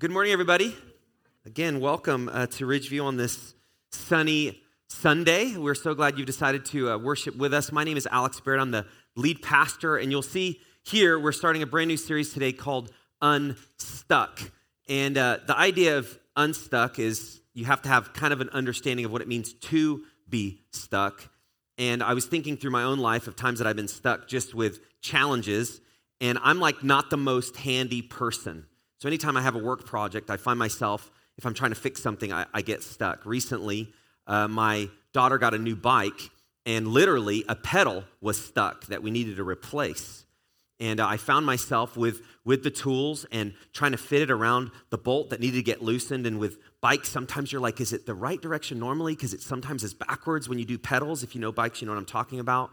Good morning, everybody. Again, welcome uh, to Ridgeview on this sunny Sunday. We're so glad you've decided to uh, worship with us. My name is Alex Barrett. I'm the lead pastor, and you'll see here we're starting a brand new series today called Unstuck. And uh, the idea of unstuck is you have to have kind of an understanding of what it means to be stuck. And I was thinking through my own life of times that I've been stuck just with challenges, and I'm like not the most handy person. So anytime I have a work project, I find myself, if I'm trying to fix something, I, I get stuck. Recently, uh, my daughter got a new bike, and literally a pedal was stuck that we needed to replace. And uh, I found myself with, with the tools and trying to fit it around the bolt that needed to get loosened. And with bikes, sometimes you're like, is it the right direction normally? Because it sometimes is backwards when you do pedals. If you know bikes, you know what I'm talking about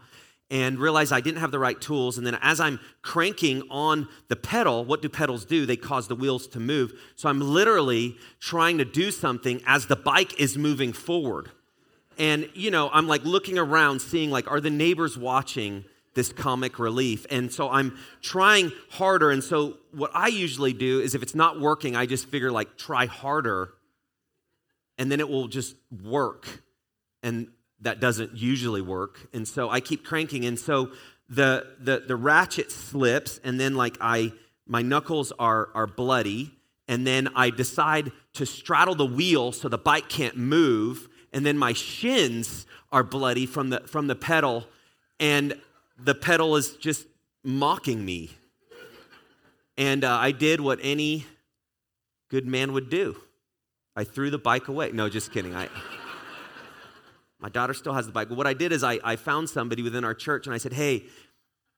and realized I didn't have the right tools. And then as I'm cranking on the pedal, what do pedals do? They cause the wheels to move. So I'm literally trying to do something as the bike is moving forward. And, you know, I'm like looking around, seeing like, are the neighbors watching this comic relief? And so I'm trying harder. And so what I usually do is if it's not working, I just figure like, try harder. And then it will just work. And that doesn't usually work. And so I keep cranking. And so the, the, the ratchet slips, and then like I, my knuckles are, are bloody. And then I decide to straddle the wheel so the bike can't move. And then my shins are bloody from the, from the pedal. And the pedal is just mocking me. And uh, I did what any good man would do. I threw the bike away. No, just kidding. I, my daughter still has the bike. What I did is I, I found somebody within our church and I said, hey,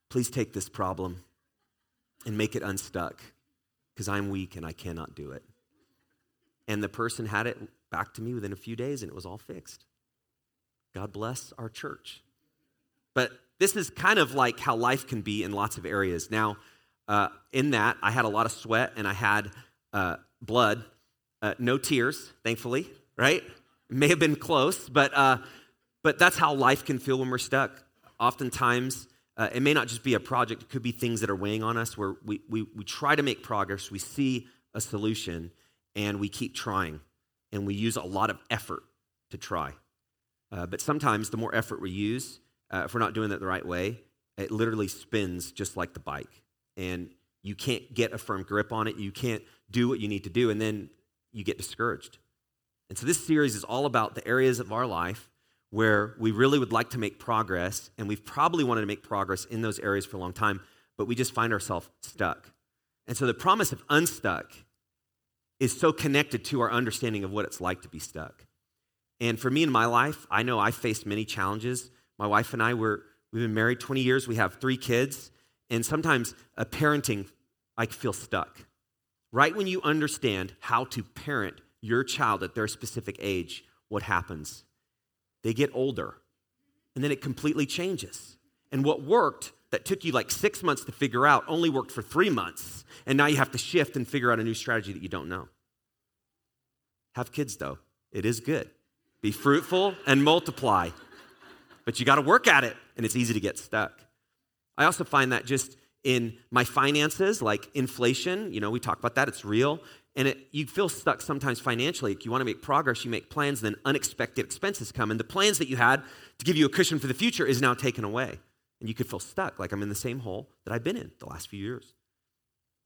please take this problem and make it unstuck because I'm weak and I cannot do it. And the person had it back to me within a few days and it was all fixed. God bless our church. But this is kind of like how life can be in lots of areas. Now, uh, in that, I had a lot of sweat and I had uh, blood, uh, no tears, thankfully, right? may have been close, but, uh, but that's how life can feel when we're stuck. Oftentimes, uh, it may not just be a project, it could be things that are weighing on us where we, we, we try to make progress, we see a solution, and we keep trying. And we use a lot of effort to try. Uh, but sometimes the more effort we use, uh, if we're not doing it the right way, it literally spins just like the bike. And you can't get a firm grip on it. You can't do what you need to do. And then you get discouraged. And so this series is all about the areas of our life where we really would like to make progress, and we've probably wanted to make progress in those areas for a long time, but we just find ourselves stuck. And so the promise of unstuck is so connected to our understanding of what it's like to be stuck. And for me in my life, I know I faced many challenges. My wife and I were we've been married 20 years, we have 3 kids, and sometimes a parenting I feel stuck. Right when you understand how to parent your child at their specific age, what happens? They get older, and then it completely changes. And what worked that took you like six months to figure out only worked for three months, and now you have to shift and figure out a new strategy that you don't know. Have kids, though. It is good. Be fruitful and multiply. But you got to work at it, and it's easy to get stuck. I also find that just in my finances, like inflation, you know, we talk about that, it's real and it, you feel stuck sometimes financially. Like you want to make progress, you make plans, then unexpected expenses come. And the plans that you had to give you a cushion for the future is now taken away. And you could feel stuck, like I'm in the same hole that I've been in the last few years.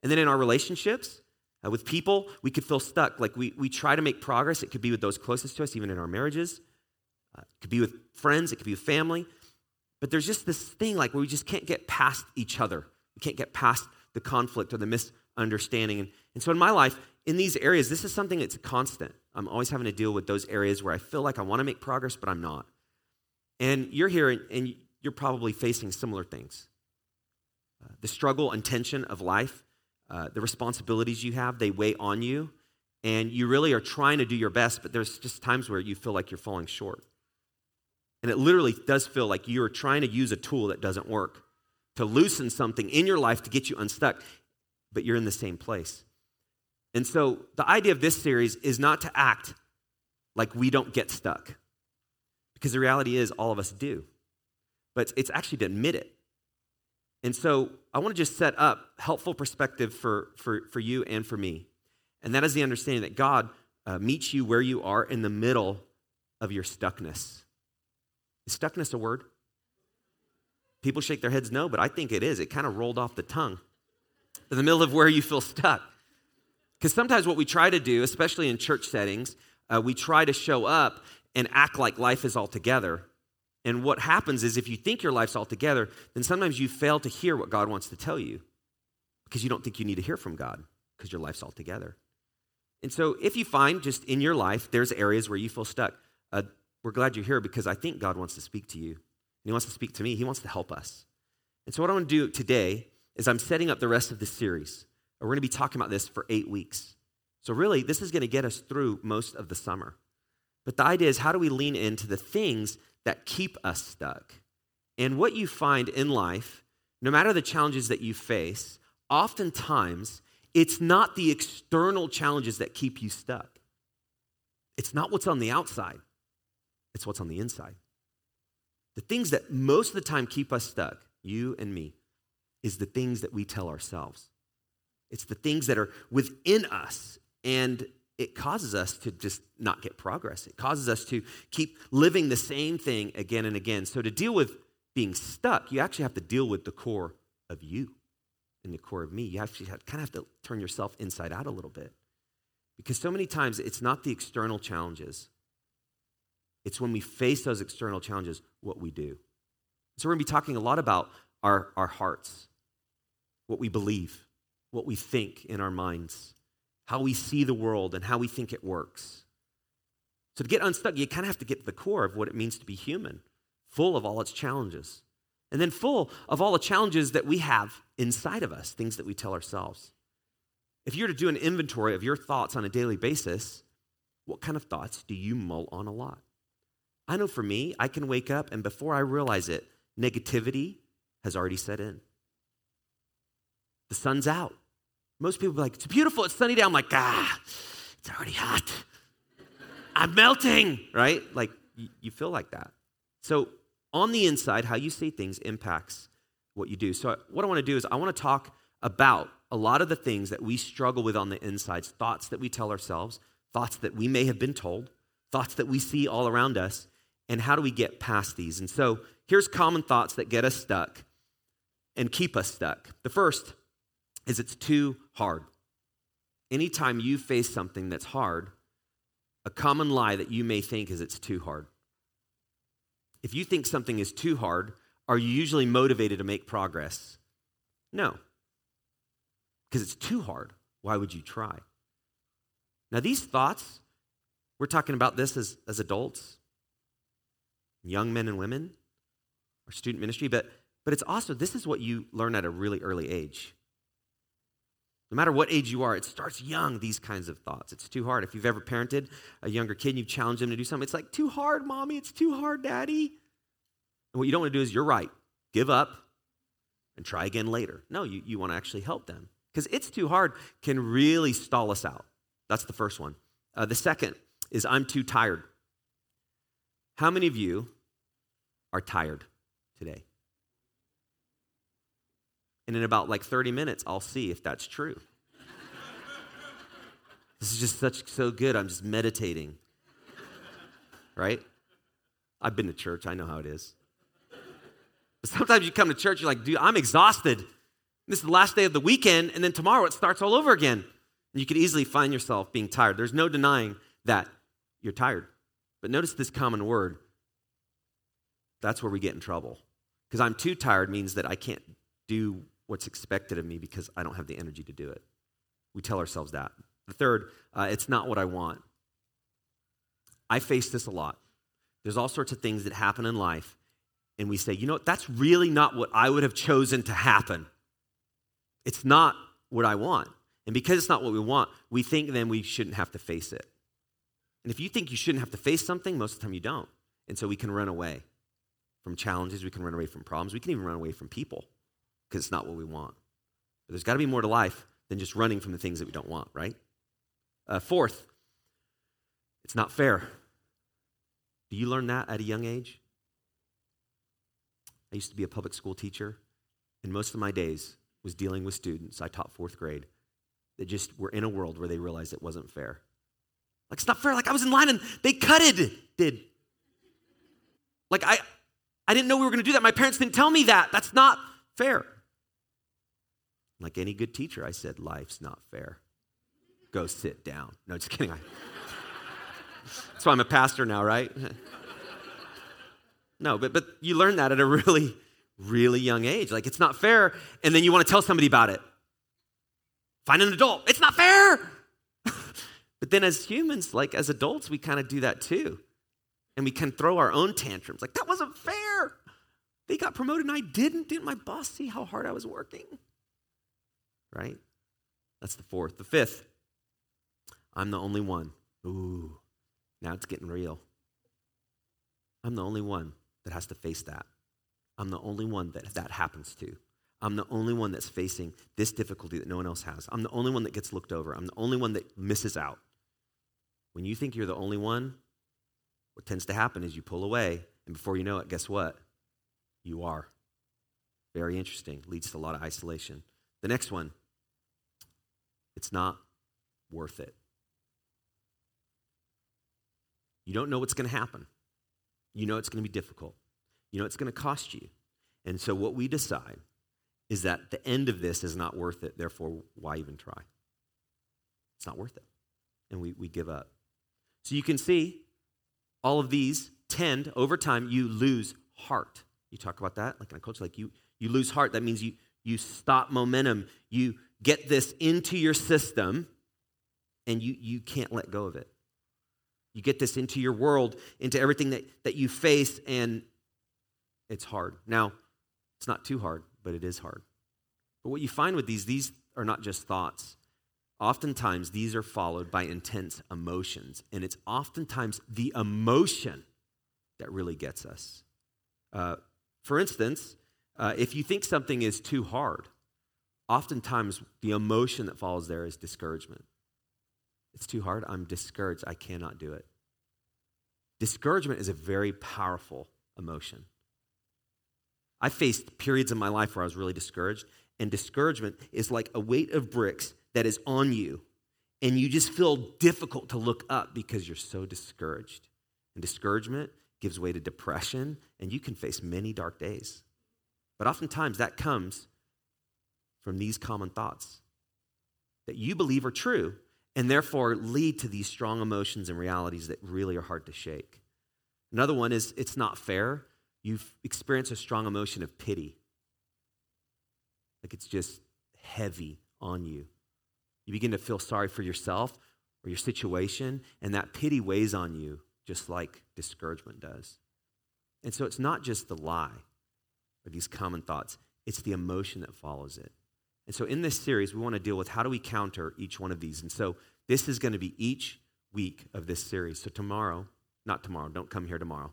And then in our relationships uh, with people, we could feel stuck. Like we, we try to make progress. It could be with those closest to us, even in our marriages. Uh, it could be with friends, it could be with family. But there's just this thing like where we just can't get past each other. We can't get past the conflict or the misunderstanding. And, and so in my life, in these areas, this is something that's constant. I'm always having to deal with those areas where I feel like I want to make progress, but I'm not. And you're here and you're probably facing similar things. Uh, the struggle and tension of life, uh, the responsibilities you have, they weigh on you. And you really are trying to do your best, but there's just times where you feel like you're falling short. And it literally does feel like you're trying to use a tool that doesn't work to loosen something in your life to get you unstuck, but you're in the same place. And so the idea of this series is not to act like we don't get stuck, because the reality is all of us do. But it's actually to admit it. And so I want to just set up helpful perspective for, for, for you and for me. And that is the understanding that God uh, meets you where you are in the middle of your stuckness. Is stuckness a word? People shake their heads no, but I think it is. It kind of rolled off the tongue. In the middle of where you feel stuck. Because sometimes what we try to do, especially in church settings, uh, we try to show up and act like life is all together. And what happens is if you think your life's all together, then sometimes you fail to hear what God wants to tell you because you don't think you need to hear from God because your life's all together. And so if you find just in your life there's areas where you feel stuck, uh, we're glad you're here because I think God wants to speak to you. And He wants to speak to me. He wants to help us. And so what I want to do today is I'm setting up the rest of this series. We're going to be talking about this for eight weeks. So really, this is going to get us through most of the summer. But the idea is how do we lean into the things that keep us stuck? And what you find in life, no matter the challenges that you face, oftentimes it's not the external challenges that keep you stuck. It's not what's on the outside, it's what's on the inside. The things that most of the time keep us stuck, you and me, is the things that we tell ourselves. It's the things that are within us. And it causes us to just not get progress. It causes us to keep living the same thing again and again. So, to deal with being stuck, you actually have to deal with the core of you and the core of me. You actually have, kind of have to turn yourself inside out a little bit. Because so many times it's not the external challenges, it's when we face those external challenges what we do. So, we're going to be talking a lot about our, our hearts, what we believe, what we think in our minds how we see the world and how we think it works. So, to get unstuck, you kind of have to get to the core of what it means to be human, full of all its challenges, and then full of all the challenges that we have inside of us, things that we tell ourselves. If you were to do an inventory of your thoughts on a daily basis, what kind of thoughts do you mull on a lot? I know for me, I can wake up and before I realize it, negativity has already set in. The sun's out. Most people be like, it's beautiful, it's sunny day. I'm like, ah, it's already hot. I'm melting, right? Like, you, feel like that. So, on the inside, how you say things impacts what you do. So, what I want to do is, I want to talk about a lot of the things that we struggle with on the insides thoughts that we tell ourselves, thoughts that we may have been told, thoughts that we see all around us, and how do we get past these? And so, here's common thoughts that get us stuck and keep us stuck. The first is it's too hard. Anytime you face something that's hard, a common lie that you may think is it's too hard. If you think something is too hard, are you usually motivated to make progress? No. Because it's too hard. Why would you try? Now, these thoughts, we're talking about this as, as adults, young men and women, our student ministry, but, but it's also, this is what you learn at a really early age. No matter what age you are, it starts young, these kinds of thoughts. It's too hard. If you've ever parented a younger kid and you've challenged them to do something, it's like, too hard, mommy. It's too hard, daddy. And what you don't want to do is, you're right, give up and try again later. No, you, you want to actually help them. Because it's too hard can really stall us out. That's the first one. Uh, the second is, I'm too tired. How many of you are tired today? And in about like 30 minutes, I'll see if that's true. this is just such so good. I'm just meditating. Right? I've been to church, I know how it is. But sometimes you come to church, you're like, dude, I'm exhausted. This is the last day of the weekend, and then tomorrow it starts all over again. And you could easily find yourself being tired. There's no denying that you're tired. But notice this common word. That's where we get in trouble. Because I'm too tired means that I can't do what's expected of me because I don't have the energy to do it. We tell ourselves that. The third, uh, it's not what I want. I face this a lot. There's all sorts of things that happen in life, and we say, you know that's really not what I would have chosen to happen. It's not what I want. And because it's not what we want, we think then we shouldn't have to face it. And if you think you shouldn't have to face something, most of the time you don't. And so we can run away from challenges, we can run away from problems, we can even run away from people because it's not what we want. But there's got to be more to life than just running from the things that we don't want, right? Uh, fourth, it's not fair. Do you learn that at a young age? I used to be a public school teacher, and most of my days was dealing with students. I taught fourth grade. that just were in a world where they realized it wasn't fair. Like, it's not fair. Like, I was in line and they cutted, did. Like, I, I didn't know we were going to do that. My parents didn't tell me that. That's not fair. Like any good teacher, I said, life's not fair. Go sit down. No, just kidding. That's why I'm a pastor now, right? no, but, but you learn that at a really, really young age. Like, it's not fair. And then you want to tell somebody about it. Find an adult. It's not fair. but then as humans, like as adults, we kind of do that too. And we can throw our own tantrums. Like, that wasn't fair. They got promoted and I didn't. Didn't my boss see how hard I was working? Right? That's the fourth. The fifth, I'm the only one. Ooh, now it's getting real. I'm the only one that has to face that. I'm the only one that that happens to. I'm the only one that's facing this difficulty that no one else has. I'm the only one that gets looked over. I'm the only one that misses out. When you think you're the only one, what tends to happen is you pull away, and before you know it, guess what? You are. Very interesting. Leads to a lot of isolation. The next one, it's not worth it. You don't know what's going to happen. You know it's going to be difficult. You know it's going to cost you. And so what we decide is that the end of this is not worth it. Therefore, why even try? It's not worth it. And we, we give up. So you can see all of these tend, over time, you lose heart. You talk about that, like in a culture, like you, you lose heart. That means you, you stop momentum. You get this into your system and you, you can't let go of it. You get this into your world, into everything that, that you face, and it's hard. Now, it's not too hard, but it is hard. But what you find with these, these are not just thoughts. Oftentimes, these are followed by intense emotions, and it's oftentimes the emotion that really gets us. Uh, for instance, uh, if you think something is too hard, oftentimes the emotion that follows there is discouragement. It's too hard. I'm discouraged. I cannot do it. Discouragement is a very powerful emotion. I faced periods in my life where I was really discouraged, and discouragement is like a weight of bricks that is on you, and you just feel difficult to look up because you're so discouraged. And discouragement gives way to depression, and you can face many dark days. But oftentimes that comes from these common thoughts that you believe are true, and therefore lead to these strong emotions and realities that really are hard to shake. Another one is it's not fair. You've experienced a strong emotion of pity. Like it's just heavy on you. You begin to feel sorry for yourself or your situation, and that pity weighs on you just like discouragement does. And so it's not just the lie or these common thoughts, it's the emotion that follows it. And so in this series, we want to deal with how do we counter each one of these. And so this is going to be each week of this series. So tomorrow, not tomorrow, don't come here tomorrow.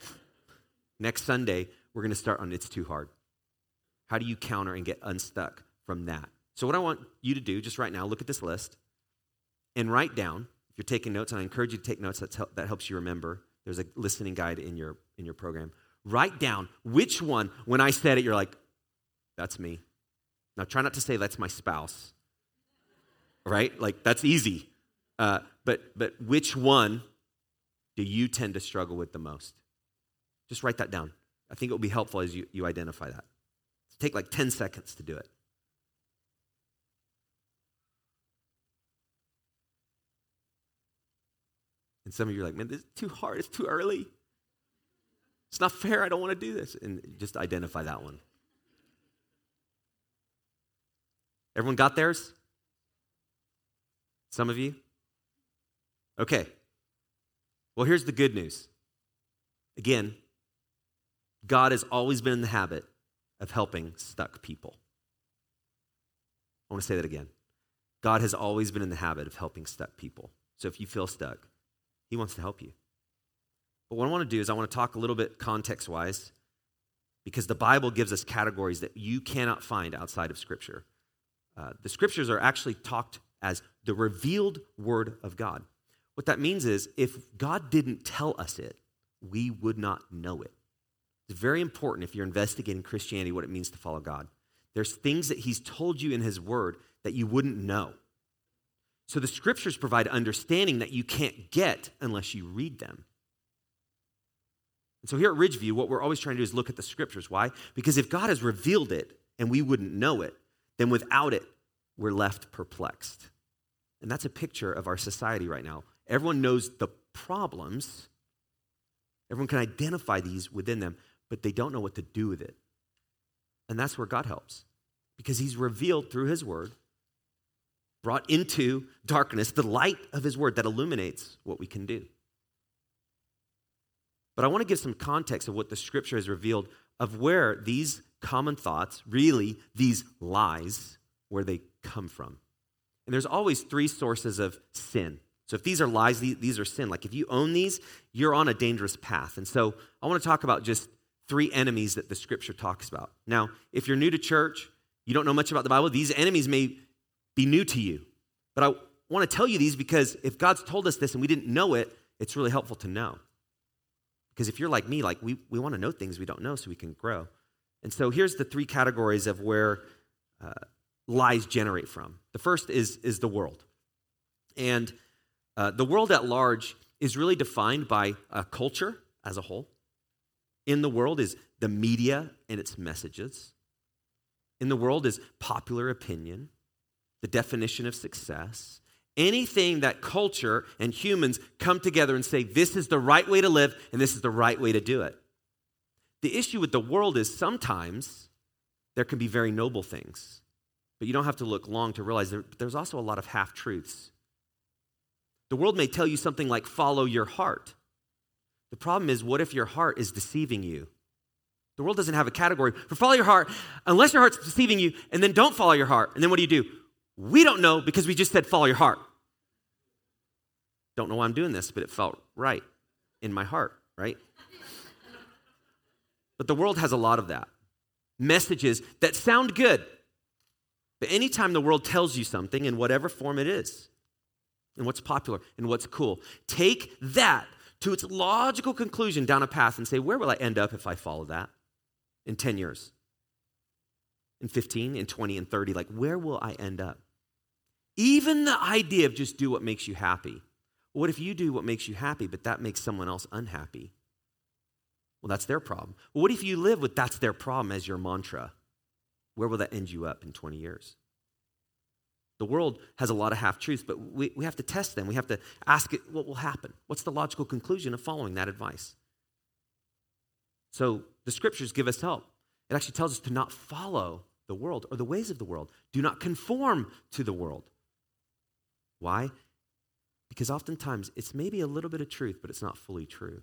Next Sunday, we're going to start on It's Too Hard. How do you counter and get unstuck from that? So, what I want you to do just right now, look at this list and write down. If you're taking notes, and I encourage you to take notes, that's that helps you remember. There's a listening guide in your, in your program. Write down which one, when I said it, you're like, that's me. Now, try not to say that's my spouse, right? Like, that's easy. Uh, but, but which one do you tend to struggle with the most? Just write that down. I think it will be helpful as you, you identify that. Take like 10 seconds to do it. And some of you are like, man, this is too hard. It's too early. It's not fair. I don't want to do this. And just identify that one. Everyone got theirs? Some of you? Okay. Well, here's the good news. Again, God has always been in the habit of helping stuck people. I want to say that again. God has always been in the habit of helping stuck people. So if you feel stuck, He wants to help you. But what I want to do is I want to talk a little bit context wise because the Bible gives us categories that you cannot find outside of Scripture. Uh, the Scriptures are actually talked as the revealed Word of God. What that means is if God didn't tell us it, we would not know it. It's very important if you're investigating Christianity what it means to follow God. There's things that he's told you in his word that you wouldn't know. So the scriptures provide understanding that you can't get unless you read them. And so here at Ridgeview, what we're always trying to do is look at the scriptures. Why? Because if God has revealed it and we wouldn't know it, then without it, we're left perplexed. And that's a picture of our society right now. Everyone knows the problems, everyone can identify these within them, but they don't know what to do with it. And that's where God helps because He's revealed through His Word, brought into darkness the light of His Word that illuminates what we can do. But I want to give some context of what the Scripture has revealed of where these common thoughts, really these lies, where they come from. And there's always three sources of sin. So if these are lies, these are sin. Like if you own these, you're on a dangerous path. And so I want to talk about just three enemies that the scripture talks about. Now, if you're new to church, you don't know much about the Bible, these enemies may be new to you. But I want to tell you these because if God's told us this and we didn't know it, it's really helpful to know. Because if you're like me, like we, we want to know things we don't know so we can grow. And so here's the three categories of where uh, lies generate from. The first is, is the world. And uh, the world at large is really defined by a culture as a whole. In the world is the media and its messages. In the world is popular opinion, the definition of success. Anything that culture and humans come together and say, this is the right way to live and this is the right way to do it. The issue with the world is sometimes there can be very noble things but you don't have to look long to realize there, there's also a lot of half truths. The world may tell you something like, follow your heart. The problem is, what if your heart is deceiving you? The world doesn't have a category for follow your heart unless your heart's deceiving you, and then don't follow your heart. And then what do you do? We don't know because we just said follow your heart. Don't know why I'm doing this, but it felt right in my heart, right? but the world has a lot of that. Messages that sound good, but anytime the world tells you something in whatever form it is, and what's popular and what's cool, take that to its logical conclusion down a path and say, where will I end up if I follow that in 10 years? In 15, and 20, and 30? Like, where will I end up? Even the idea of just do what makes you happy. What if you do what makes you happy, but that makes someone else unhappy? Well, that's their problem. What if you live with that's their problem as your mantra? where will that end you up in 20 years? The world has a lot of half truths, but we, we have to test them. We have to ask it what will happen. What's the logical conclusion of following that advice? So the scriptures give us help. It actually tells us to not follow the world or the ways of the world. Do not conform to the world. Why? Because oftentimes it's maybe a little bit of truth, but it's not fully true.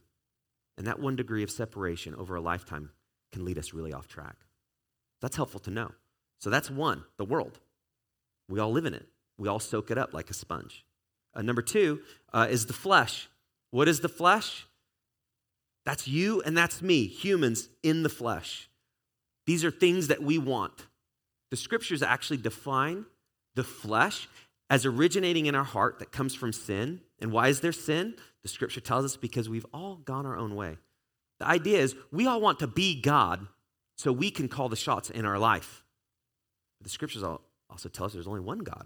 And that one degree of separation over a lifetime can lead us really off track. That's helpful to know. So that's one, the world. We all live in it, we all soak it up like a sponge. Uh, number two uh, is the flesh. What is the flesh? That's you and that's me, humans in the flesh. These are things that we want. The scriptures actually define the flesh as originating in our heart that comes from sin. And why is there sin? The scripture tells us because we've all gone our own way. The idea is we all want to be God, so we can call the shots in our life. But the scriptures also tell us there's only one God.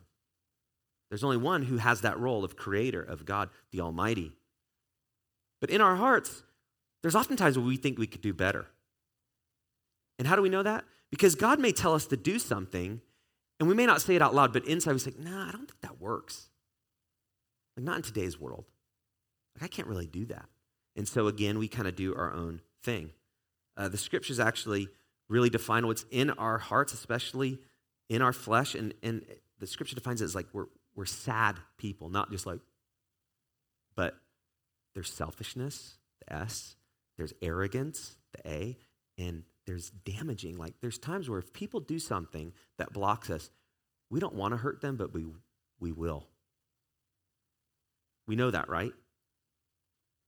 There's only one who has that role of creator, of God the Almighty. But in our hearts, there's oftentimes where we think we could do better. And how do we know that? Because God may tell us to do something, and we may not say it out loud, but inside we say, nah, I don't think that works. Like, not in today's world. Like, I can't really do that. And so, again, we kind of do our own thing. Uh, the scriptures actually really define what's in our hearts, especially in our flesh. And, and the scripture defines it as like we're, we're sad people, not just like, but there's selfishness, the S, there's arrogance, the A, and there's damaging. Like there's times where if people do something that blocks us, we don't want to hurt them, but we, we will. We know that, right?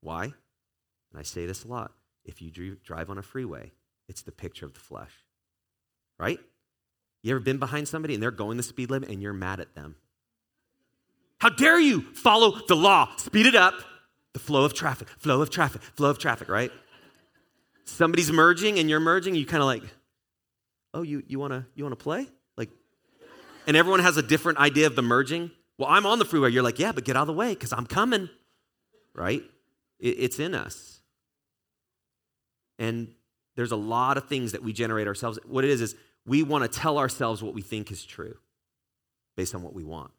Why? And I say this a lot. If you drive on a freeway, it's the picture of the flesh. Right? You ever been behind somebody and they're going the speed limit and you're mad at them? How dare you follow the law? Speed it up. The flow of traffic, flow of traffic, flow of traffic, right? Somebody's merging and you're merging, you kind of like, oh, you, you want to you wanna play? Like, and everyone has a different idea of the merging. Well, I'm on the freeway. You're like, yeah, but get out of the way because I'm coming, right? It, it's in us. And there's a lot of things that we generate ourselves. What it is, is we want to tell ourselves what we think is true based on what we want.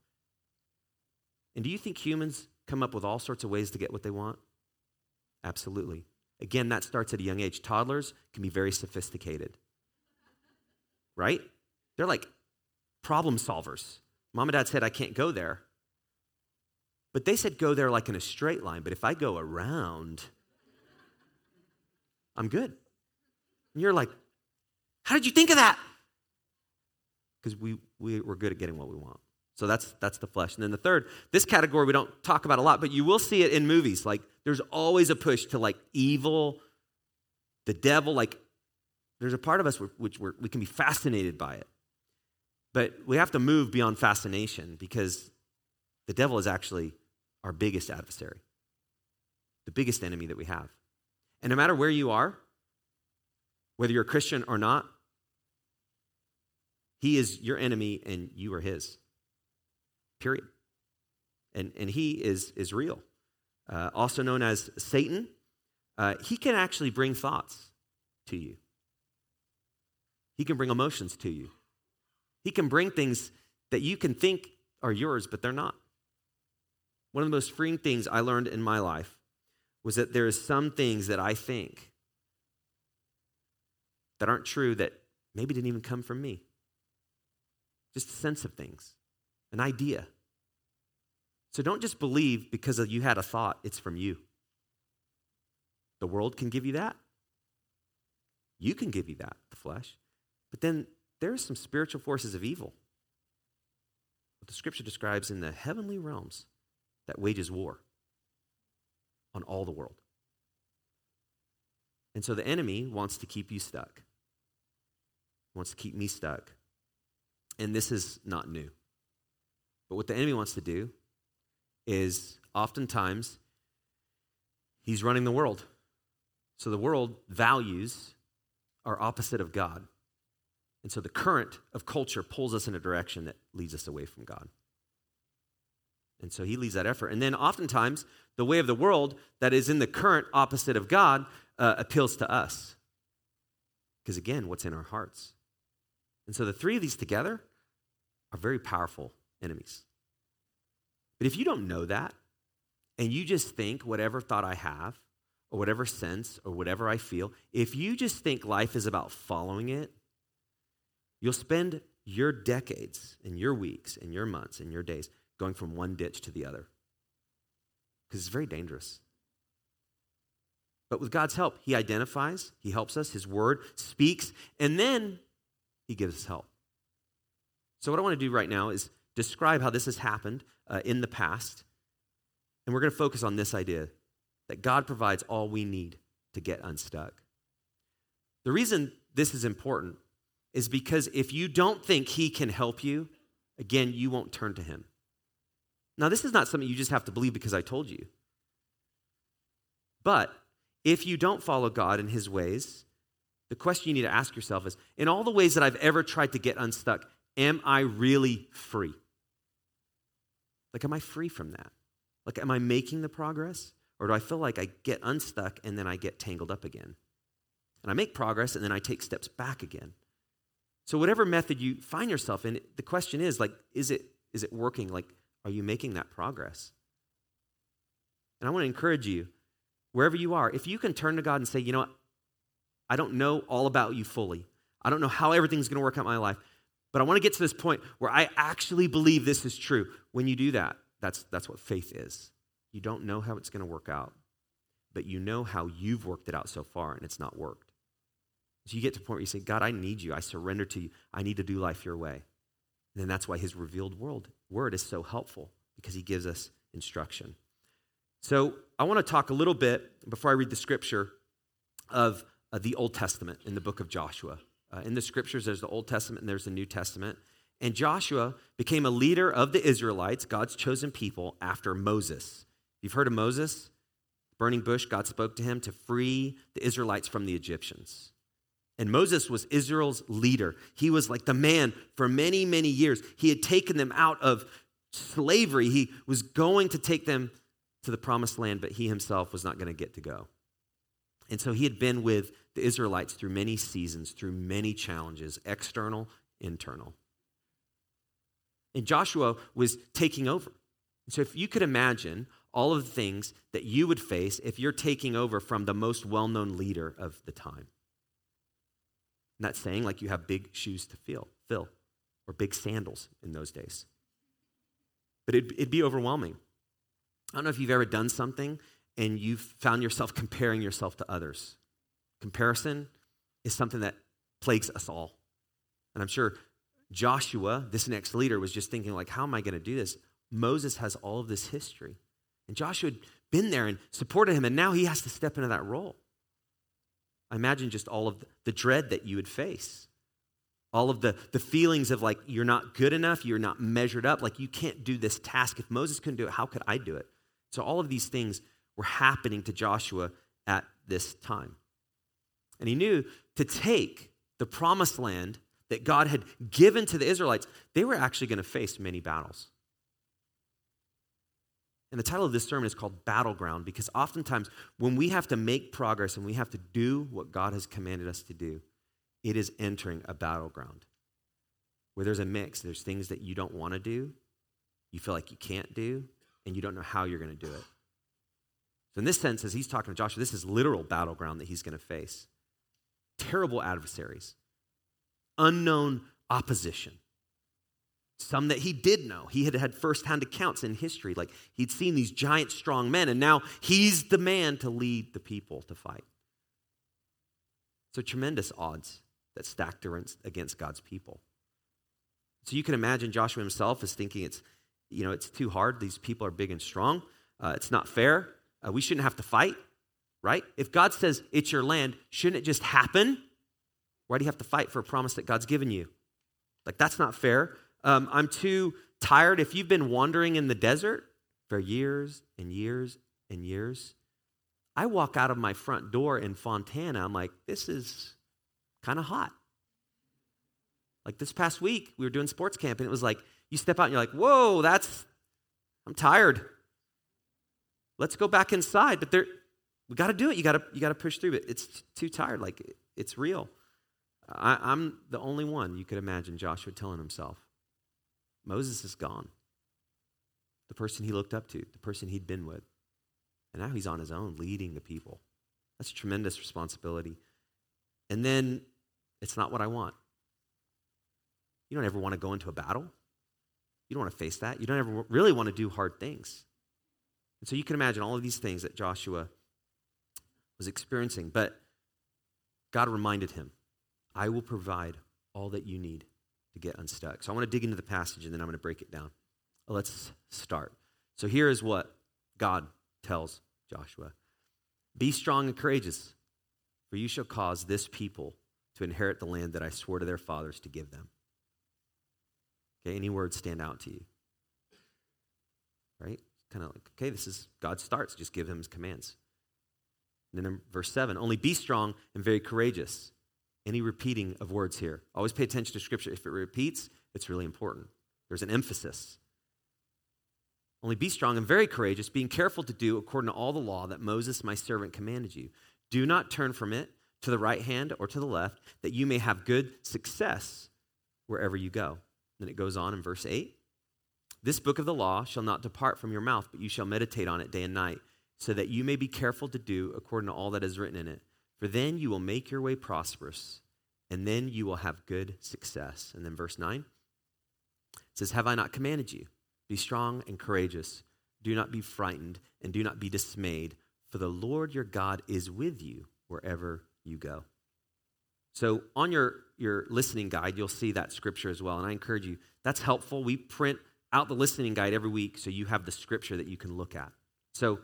And do you think humans come up with all sorts of ways to get what they want? Absolutely. Again, that starts at a young age. Toddlers can be very sophisticated, right? They're like problem solvers. Mom and dad said, I can't go there. But they said, go there like in a straight line. But if I go around, I'm good. And you're like, how did you think of that? Because we, we, we're good at getting what we want. So that's that's the flesh. And then the third, this category we don't talk about a lot, but you will see it in movies. Like there's always a push to like evil, the devil. Like there's a part of us which we can be fascinated by it, but we have to move beyond fascination because the devil is actually our biggest adversary, the biggest enemy that we have. And no matter where you are, whether you're a Christian or not, he is your enemy and you are his period. And, and he is, is real. Uh, also known as Satan, uh, he can actually bring thoughts to you. He can bring emotions to you. He can bring things that you can think are yours, but they're not. One of the most freeing things I learned in my life was that there is some things that I think that aren't true that maybe didn't even come from me. Just a sense of things an idea. So don't just believe because you had a thought, it's from you. The world can give you that. You can give you that, the flesh. But then there are some spiritual forces of evil. What the scripture describes in the heavenly realms that wages war on all the world. And so the enemy wants to keep you stuck, wants to keep me stuck. And this is not new. But what the enemy wants to do is oftentimes he's running the world. So the world values are opposite of God. And so the current of culture pulls us in a direction that leads us away from God. And so he leads that effort. And then oftentimes, the way of the world that is in the current opposite of God uh, appeals to us. Because again, what's in our hearts? And so the three of these together are very powerful enemies. But if you don't know that, and you just think whatever thought I have, or whatever sense, or whatever I feel, if you just think life is about following it, you'll spend your decades and your weeks and your months and your days going from one ditch to the other. Because it's very dangerous. But with God's help, He identifies, He helps us, His word speaks, and then He gives us help. So, what I want to do right now is describe how this has happened uh, in the past. And we're going to focus on this idea that God provides all we need to get unstuck. The reason this is important is because if you don't think He can help you, again, you won't turn to Him. Now, this is not something you just have to believe because I told you. But if you don't follow God in His ways, the question you need to ask yourself is in all the ways that I've ever tried to get unstuck, am I really free? Like, am I free from that? Like, am I making the progress? Or do I feel like I get unstuck and then I get tangled up again? And I make progress and then I take steps back again. So, whatever method you find yourself in, the question is like, is it, is it working? Like, are you making that progress? And I want to encourage you, wherever you are, if you can turn to God and say, you know what, I don't know all about you fully. I don't know how everything's going to work out in my life, but I want to get to this point where I actually believe this is true. When you do that, that's, that's what faith is. You don't know how it's going to work out, but you know how you've worked it out so far and it's not worked. So you get to a point where you say, God, I need you. I surrender to you. I need to do life your way. And then that's why his revealed world, word is so helpful because he gives us instruction. So I want to talk a little bit, before I read the scripture, of the Old Testament in the book of Joshua. Uh, in the scriptures, there's the Old Testament and there's the New Testament. And Joshua became a leader of the Israelites, God's chosen people, after Moses. You've heard of Moses? Burning bush, God spoke to him to free the Israelites from the Egyptians. And Moses was Israel's leader. He was like the man for many, many years. He had taken them out of slavery. He was going to take them to the promised land, but he himself was not going to get to go. And so he had been with the Israelites through many seasons, through many challenges, external, internal. And Joshua was taking over. So if you could imagine all of the things that you would face if you're taking over from the most well known leader of the time. Not saying like you have big shoes to fill, fill or big sandals in those days. But it'd, it'd be overwhelming. I don't know if you've ever done something and you've found yourself comparing yourself to others. Comparison is something that plagues us all. And I'm sure Joshua, this next leader, was just thinking, like, how am I going to do this? Moses has all of this history. And Joshua had been there and supported him, and now he has to step into that role. I imagine just all of the dread that you would face. All of the, the feelings of like, you're not good enough, you're not measured up, like, you can't do this task. If Moses couldn't do it, how could I do it? So, all of these things were happening to Joshua at this time. And he knew to take the promised land that God had given to the Israelites, they were actually going to face many battles. And the title of this sermon is called Battleground because oftentimes when we have to make progress and we have to do what God has commanded us to do, it is entering a battleground where there's a mix. There's things that you don't want to do, you feel like you can't do, and you don't know how you're going to do it. So, in this sense, as he's talking to Joshua, this is literal battleground that he's going to face. Terrible adversaries, unknown opposition. Some that he did know. He had had firsthand accounts in history. Like he'd seen these giant, strong men, and now he's the man to lead the people to fight. So tremendous odds that stacked against God's people. So you can imagine Joshua himself is thinking it's, you know, it's too hard. These people are big and strong. Uh, it's not fair. Uh, we shouldn't have to fight, right? If God says it's your land, shouldn't it just happen? Why do you have to fight for a promise that God's given you? Like, that's not fair. Um, I'm too tired. If you've been wandering in the desert for years and years and years, I walk out of my front door in Fontana. I'm like, this is kind of hot. Like this past week, we were doing sports camp, and it was like, you step out and you're like, whoa, that's, I'm tired. Let's go back inside. But there, we got to do it. You got to, you got to push through it. It's too tired. Like it's real. I, I'm the only one you could imagine Joshua telling himself. Moses is gone. The person he looked up to, the person he'd been with. And now he's on his own, leading the people. That's a tremendous responsibility. And then it's not what I want. You don't ever want to go into a battle. You don't want to face that. You don't ever really want to do hard things. And so you can imagine all of these things that Joshua was experiencing. But God reminded him, I will provide all that you need to get unstuck. So I want to dig into the passage and then I'm going to break it down. Let's start. So here is what God tells Joshua Be strong and courageous, for you shall cause this people to inherit the land that I swore to their fathers to give them. Okay, any words stand out to you? Right? Kind of like, okay, this is God starts, just give him his commands. And then in verse 7, only be strong and very courageous any repeating of words here. Always pay attention to Scripture. If it repeats, it's really important. There's an emphasis. Only be strong and very courageous, being careful to do according to all the law that Moses, my servant, commanded you. Do not turn from it to the right hand or to the left, that you may have good success wherever you go. Then it goes on in verse 8 This book of the law shall not depart from your mouth, but you shall meditate on it day and night, so that you may be careful to do according to all that is written in it. For then you will make your way prosperous, and then you will have good success. And then verse 9 says, Have I not commanded you? Be strong and courageous. Do not be frightened, and do not be dismayed, for the Lord your God is with you wherever you go. So, on your, your listening guide, you'll see that scripture as well. And I encourage you, that's helpful. We print out the listening guide every week so you have the scripture that you can look at. So,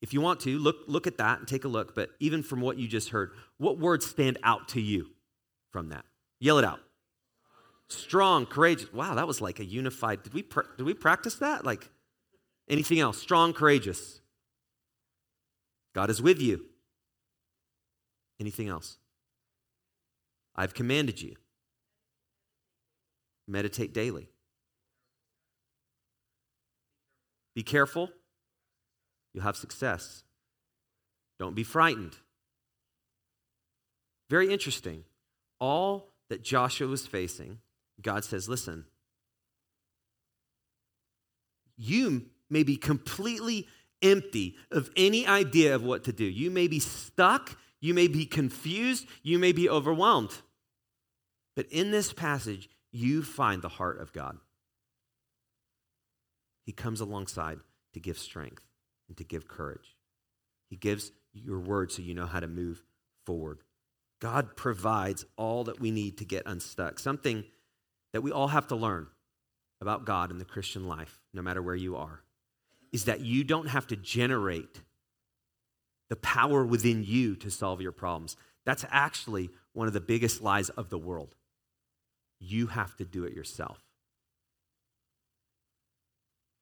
if you want to, look, look at that and take a look. But even from what you just heard, what words stand out to you from that? Yell it out. Strong, courageous. Wow, that was like a unified. Did we, did we practice that? Like anything else? Strong, courageous. God is with you. Anything else? I've commanded you. Meditate daily. Be careful, you'll have success. Don't be frightened. Very interesting. All that Joshua was facing, God says, listen, you may be completely empty of any idea of what to do. You may be stuck, you may be confused, you may be overwhelmed. But in this passage, you find the heart of God. He comes alongside to give strength and to give courage. He gives your word so you know how to move forward. God provides all that we need to get unstuck. Something that we all have to learn about God in the Christian life, no matter where you are, is that you don't have to generate the power within you to solve your problems. That's actually one of the biggest lies of the world. You have to do it yourself.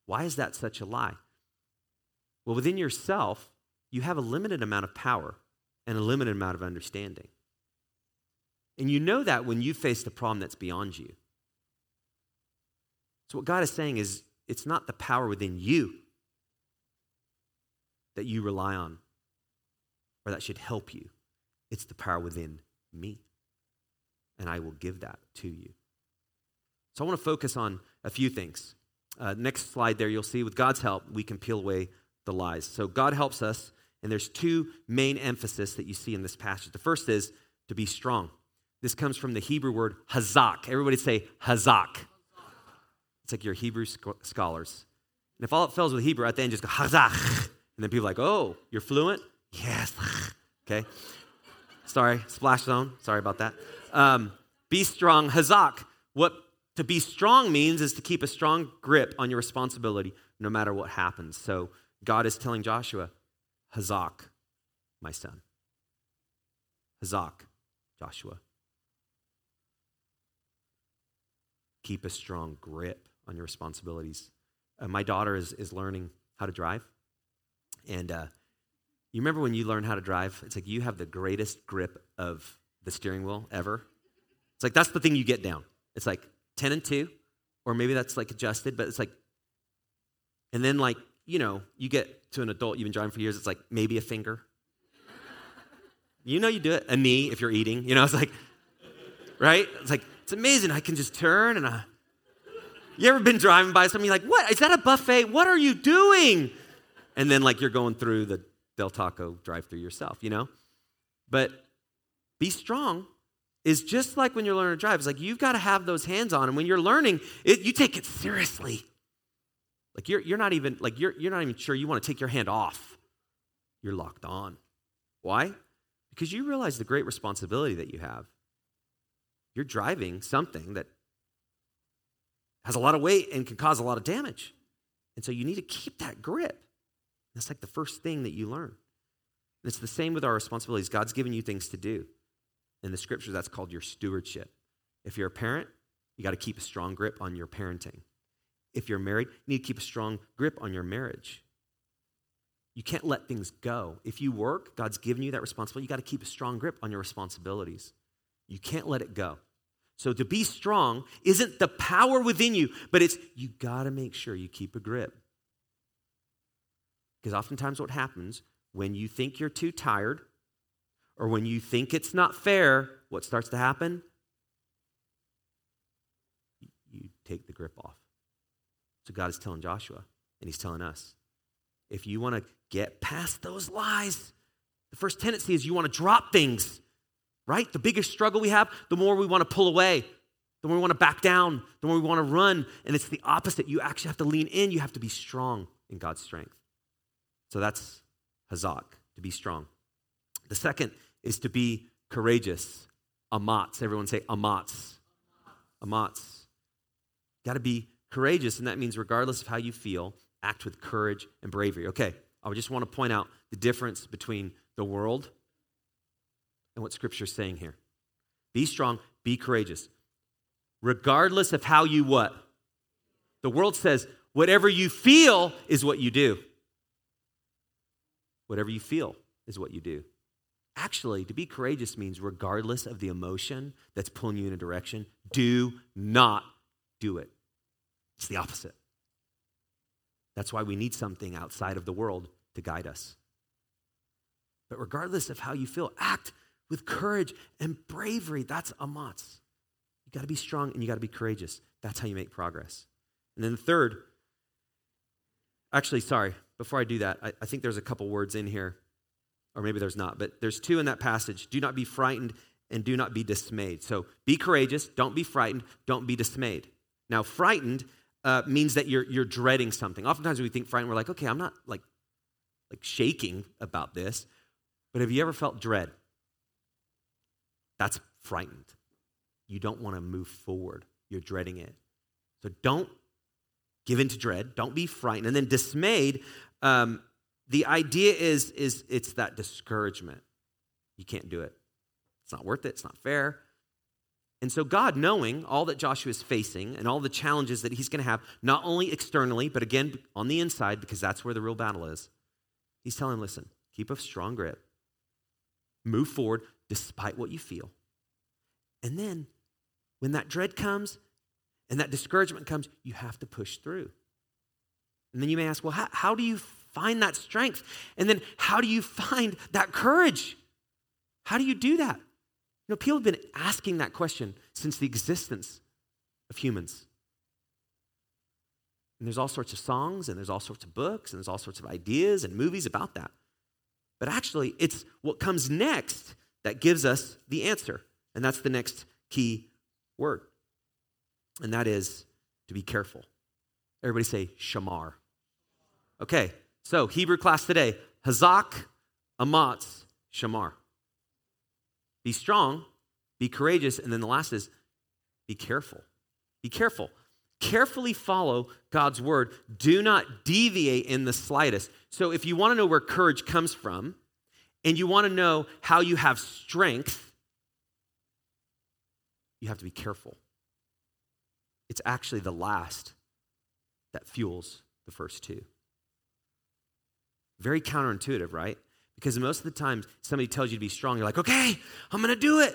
Why is that such a lie? Well, within yourself, you have a limited amount of power and a limited amount of understanding. And you know that when you face the problem that's beyond you. So, what God is saying is, it's not the power within you that you rely on or that should help you, it's the power within me. And I will give that to you. So, I want to focus on a few things. Uh, next slide there, you'll see with God's help, we can peel away the lies. So, God helps us, and there's two main emphasis that you see in this passage. The first is to be strong. This comes from the Hebrew word hazak. Everybody say hazak. It's like your Hebrew scholars. And if all it fails with Hebrew, at the end just go hazak. And then people are like, oh, you're fluent? Yes. okay. Sorry, splash zone. Sorry about that. Um, be strong, hazak. What to be strong means is to keep a strong grip on your responsibility no matter what happens. So God is telling Joshua, hazak, my son. Hazak, Joshua. keep a strong grip on your responsibilities. Uh, my daughter is, is learning how to drive. And uh, you remember when you learn how to drive? It's like you have the greatest grip of the steering wheel ever. It's like that's the thing you get down. It's like 10 and 2, or maybe that's like adjusted, but it's like, and then like, you know, you get to an adult, you've been driving for years, it's like maybe a finger. you know, you do it. A knee if you're eating, you know, it's like, right? It's like, it's amazing. I can just turn and I. You ever been driving by something like, what? Is that a buffet? What are you doing? And then like you're going through the Del Taco drive through yourself, you know? But be strong is just like when you're learning to drive. It's like you've got to have those hands on. And when you're learning, it, you take it seriously. Like you're, you're not even like you're, you're not even sure you want to take your hand off. You're locked on. Why? Because you realize the great responsibility that you have you're driving something that has a lot of weight and can cause a lot of damage. And so you need to keep that grip. That's like the first thing that you learn. And it's the same with our responsibilities. God's given you things to do. In the scriptures, that's called your stewardship. If you're a parent, you got to keep a strong grip on your parenting. If you're married, you need to keep a strong grip on your marriage. You can't let things go. If you work, God's given you that responsibility. You got to keep a strong grip on your responsibilities. You can't let it go. So to be strong isn't the power within you, but it's you got to make sure you keep a grip. Because oftentimes what happens when you think you're too tired or when you think it's not fair, what starts to happen? You take the grip off. So God is telling Joshua, and He's telling us if you want to get past those lies, the first tendency is you want to drop things right? The biggest struggle we have, the more we want to pull away, the more we want to back down, the more we want to run. And it's the opposite. You actually have to lean in, you have to be strong in God's strength. So that's Hazak, to be strong. The second is to be courageous. Amatz. Everyone say amatz. Amatz. Got to be courageous, and that means regardless of how you feel, act with courage and bravery. Okay, I just want to point out the difference between the world and what Scripture's saying here. Be strong, be courageous. Regardless of how you what? The world says, whatever you feel is what you do. Whatever you feel is what you do. Actually, to be courageous means regardless of the emotion that's pulling you in a direction, do not do it. It's the opposite. That's why we need something outside of the world to guide us. But regardless of how you feel, act with courage and bravery. That's amatz. You got to be strong and you got to be courageous. That's how you make progress. And then the third, actually, sorry, before I do that, I, I think there's a couple words in here or maybe there's not, but there's two in that passage. Do not be frightened and do not be dismayed. So be courageous, don't be frightened, don't be dismayed. Now, frightened uh, means that you're, you're dreading something. Oftentimes we think frightened, we're like, okay, I'm not like, like shaking about this. But have you ever felt dread? That's frightened. You don't want to move forward. You're dreading it. So don't give in to dread. Don't be frightened. And then dismayed um, the idea is, is it's that discouragement. You can't do it. It's not worth it. It's not fair. And so, God, knowing all that Joshua is facing and all the challenges that he's going to have, not only externally, but again on the inside, because that's where the real battle is, he's telling him, listen, keep a strong grip, move forward despite what you feel. And then, when that dread comes and that discouragement comes, you have to push through. And then you may ask, well, how, how do you find that strength? And then how do you find that courage? How do you do that? You know, people have been asking that question since the existence of humans. And there's all sorts of songs, and there's all sorts of books, and there's all sorts of ideas and movies about that. But actually, it's what comes next that gives us the answer. And that's the next key word. And that is to be careful. Everybody say shamar. Okay, so, Hebrew class today Hazak, Amatz, Shamar. Be strong, be courageous, and then the last is be careful. Be careful. Carefully follow God's word. Do not deviate in the slightest. So, if you want to know where courage comes from and you want to know how you have strength, you have to be careful. It's actually the last that fuels the first two. Very counterintuitive, right? Because most of the times somebody tells you to be strong, you're like, okay, I'm gonna do it.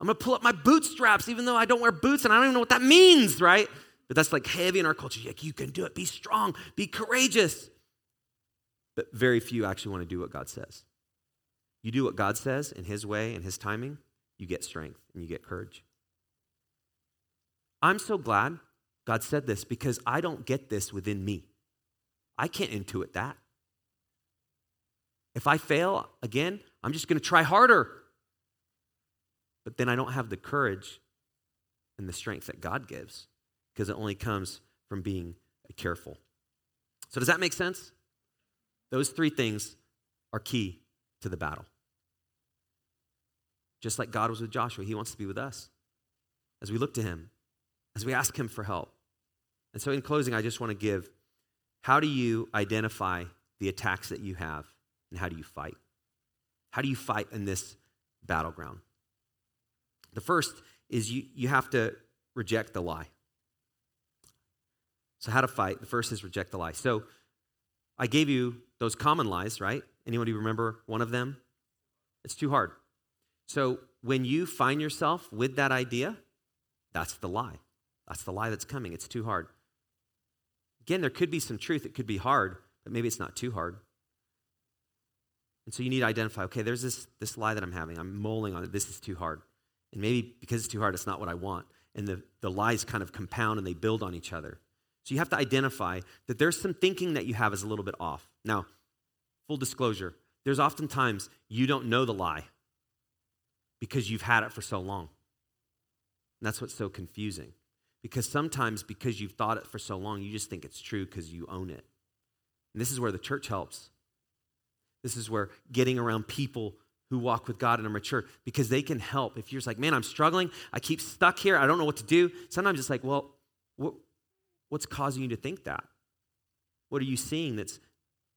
I'm gonna pull up my bootstraps, even though I don't wear boots and I don't even know what that means, right? But that's like heavy in our culture. Like, you can do it. Be strong, be courageous. But very few actually want to do what God says. You do what God says in His way and His timing, you get strength and you get courage. I'm so glad God said this because I don't get this within me. I can't intuit that. If I fail again, I'm just going to try harder. But then I don't have the courage and the strength that God gives because it only comes from being careful. So, does that make sense? Those three things are key to the battle. Just like God was with Joshua, He wants to be with us as we look to Him, as we ask Him for help. And so, in closing, I just want to give how do you identify the attacks that you have? And how do you fight? How do you fight in this battleground? The first is you, you have to reject the lie. So, how to fight? The first is reject the lie. So, I gave you those common lies, right? Anybody remember one of them? It's too hard. So, when you find yourself with that idea, that's the lie. That's the lie that's coming. It's too hard. Again, there could be some truth. It could be hard, but maybe it's not too hard. And so you need to identify, okay, there's this, this lie that I'm having. I'm mulling on it. This is too hard. And maybe because it's too hard, it's not what I want. And the, the lies kind of compound and they build on each other. So you have to identify that there's some thinking that you have is a little bit off. Now, full disclosure, there's oftentimes you don't know the lie because you've had it for so long. And that's what's so confusing. Because sometimes, because you've thought it for so long, you just think it's true because you own it. And this is where the church helps. This is where getting around people who walk with God and are mature because they can help. If you're just like, man, I'm struggling, I keep stuck here, I don't know what to do. Sometimes it's like, well, what, what's causing you to think that? What are you seeing that's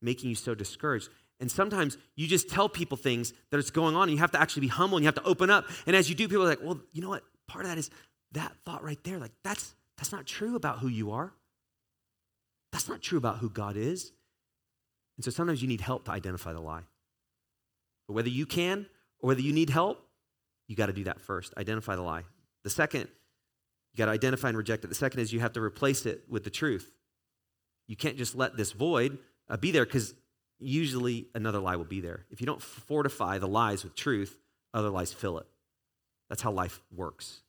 making you so discouraged? And sometimes you just tell people things that is going on, and you have to actually be humble and you have to open up. And as you do, people are like, well, you know what? Part of that is that thought right there. Like, that's that's not true about who you are. That's not true about who God is. And so sometimes you need help to identify the lie. But whether you can or whether you need help, you got to do that first. Identify the lie. The second, you got to identify and reject it. The second is you have to replace it with the truth. You can't just let this void uh, be there because usually another lie will be there. If you don't fortify the lies with truth, other lies fill it. That's how life works.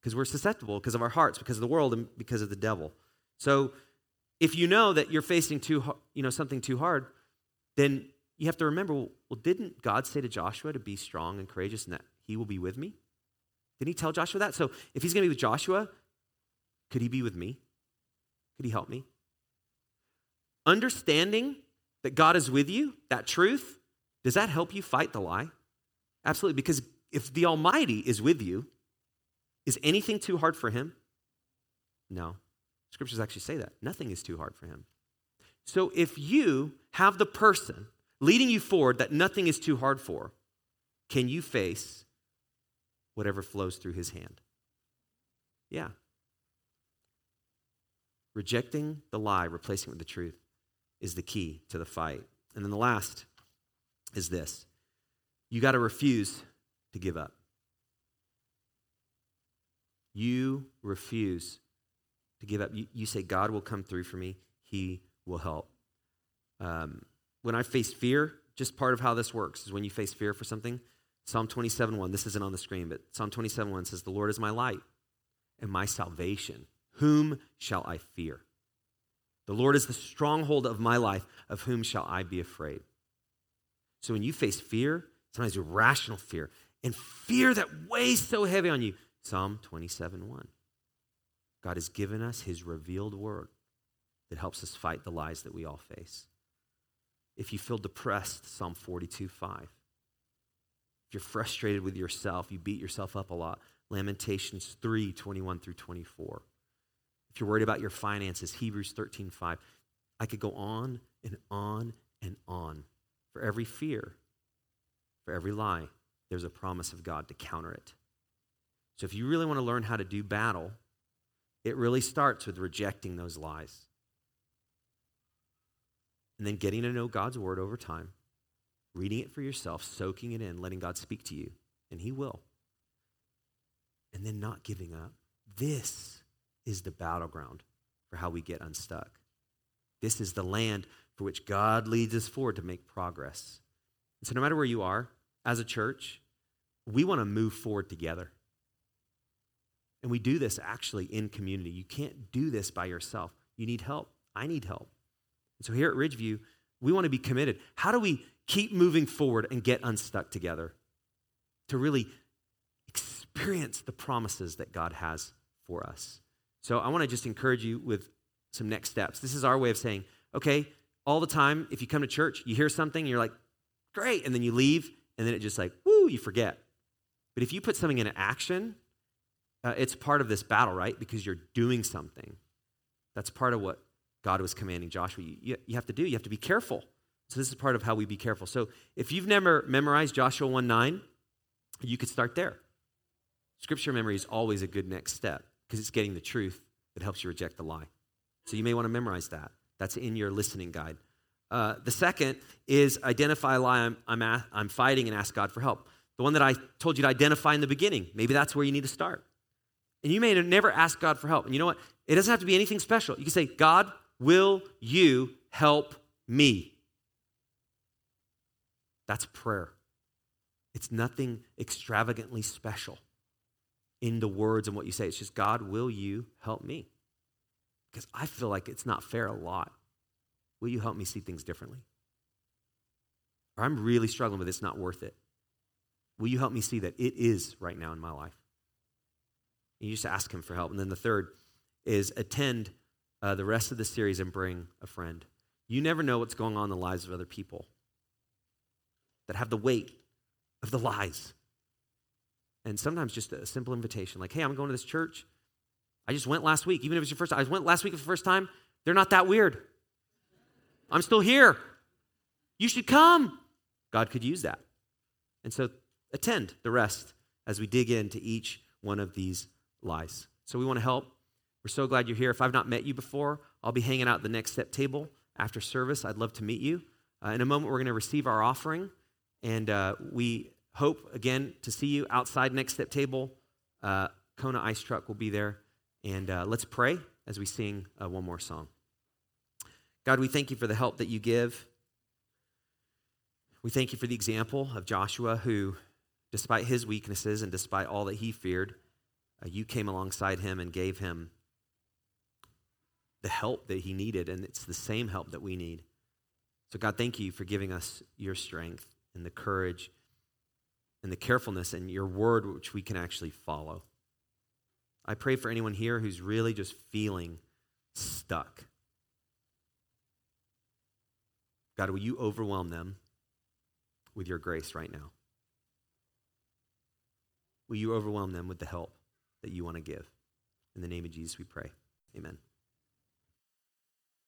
Because we're susceptible because of our hearts, because of the world, and because of the devil. So if you know that you're facing too, you know, something too hard, then you have to remember well, didn't God say to Joshua to be strong and courageous and that he will be with me? Didn't he tell Joshua that? So if he's going to be with Joshua, could he be with me? Could he help me? Understanding that God is with you, that truth, does that help you fight the lie? Absolutely, because if the Almighty is with you, is anything too hard for him? No. Scriptures actually say that. Nothing is too hard for him. So if you have the person leading you forward that nothing is too hard for, can you face whatever flows through his hand? Yeah. Rejecting the lie, replacing it with the truth is the key to the fight. And then the last is this you got to refuse to give up. You refuse to give up. You, you, say, God will come through for me, He will help. Um, when I face fear, just part of how this works is when you face fear for something, Psalm 27 1, this isn't on the screen, but Psalm 27 1 says, The Lord is my light and my salvation. Whom shall I fear? The Lord is the stronghold of my life. Of whom shall I be afraid? So when you face fear, sometimes irrational fear, and fear that weighs so heavy on you, Psalm 27 1. God has given us his revealed word that helps us fight the lies that we all face. If you feel depressed, Psalm 42 5. If you're frustrated with yourself, you beat yourself up a lot, Lamentations 3 21 through 24. If you're worried about your finances, Hebrews 13 5. I could go on and on and on. For every fear, for every lie, there's a promise of God to counter it. So if you really want to learn how to do battle, it really starts with rejecting those lies. And then getting to know God's word over time, reading it for yourself, soaking it in, letting God speak to you, and He will. And then not giving up. This is the battleground for how we get unstuck. This is the land for which God leads us forward to make progress. And so, no matter where you are as a church, we want to move forward together. And we do this actually in community. You can't do this by yourself. You need help. I need help. And so, here at Ridgeview, we want to be committed. How do we keep moving forward and get unstuck together to really experience the promises that God has for us? So I want to just encourage you with some next steps. This is our way of saying, okay, all the time, if you come to church, you hear something, you're like, great, and then you leave, and then it just like, woo, you forget. But if you put something into action, uh, it's part of this battle, right? Because you're doing something. That's part of what God was commanding Joshua. You, you, have to do. You have to be careful. So this is part of how we be careful. So if you've never memorized Joshua 1 9, you could start there. Scripture memory is always a good next step because it's getting the truth that helps you reject the lie. So you may want to memorize that. That's in your listening guide. Uh, the second is identify a lie I'm, I'm, a, I'm fighting and ask God for help. The one that I told you to identify in the beginning. Maybe that's where you need to start. And you may never ask God for help. And you know what? It doesn't have to be anything special. You can say, God, will you help me? That's prayer. It's nothing extravagantly special in the words and what you say. It's just, God, will you help me? Because I feel like it's not fair a lot. Will you help me see things differently? Or I'm really struggling with it's not worth it. Will you help me see that it is right now in my life? You just ask him for help. And then the third is attend uh, the rest of the series and bring a friend. You never know what's going on in the lives of other people that have the weight of the lies and sometimes just a simple invitation like, hey, I'm going to this church. I just went last week. Even if it's your first time, I went last week for the first time. They're not that weird. I'm still here. You should come. God could use that. And so attend the rest as we dig into each one of these lies. So we want to help. We're so glad you're here. If I've not met you before, I'll be hanging out at the next step table after service. I'd love to meet you. Uh, in a moment, we're going to receive our offering. And uh, we hope, again, to see you outside Next Step Table. Uh, Kona Ice Truck will be there. And uh, let's pray as we sing uh, one more song. God, we thank you for the help that you give. We thank you for the example of Joshua, who, despite his weaknesses and despite all that he feared, uh, you came alongside him and gave him the help that he needed, and it's the same help that we need. So, God, thank you for giving us your strength and the courage and the carefulness and your word, which we can actually follow. I pray for anyone here who's really just feeling stuck. God, will you overwhelm them with your grace right now? Will you overwhelm them with the help that you want to give? In the name of Jesus, we pray. Amen.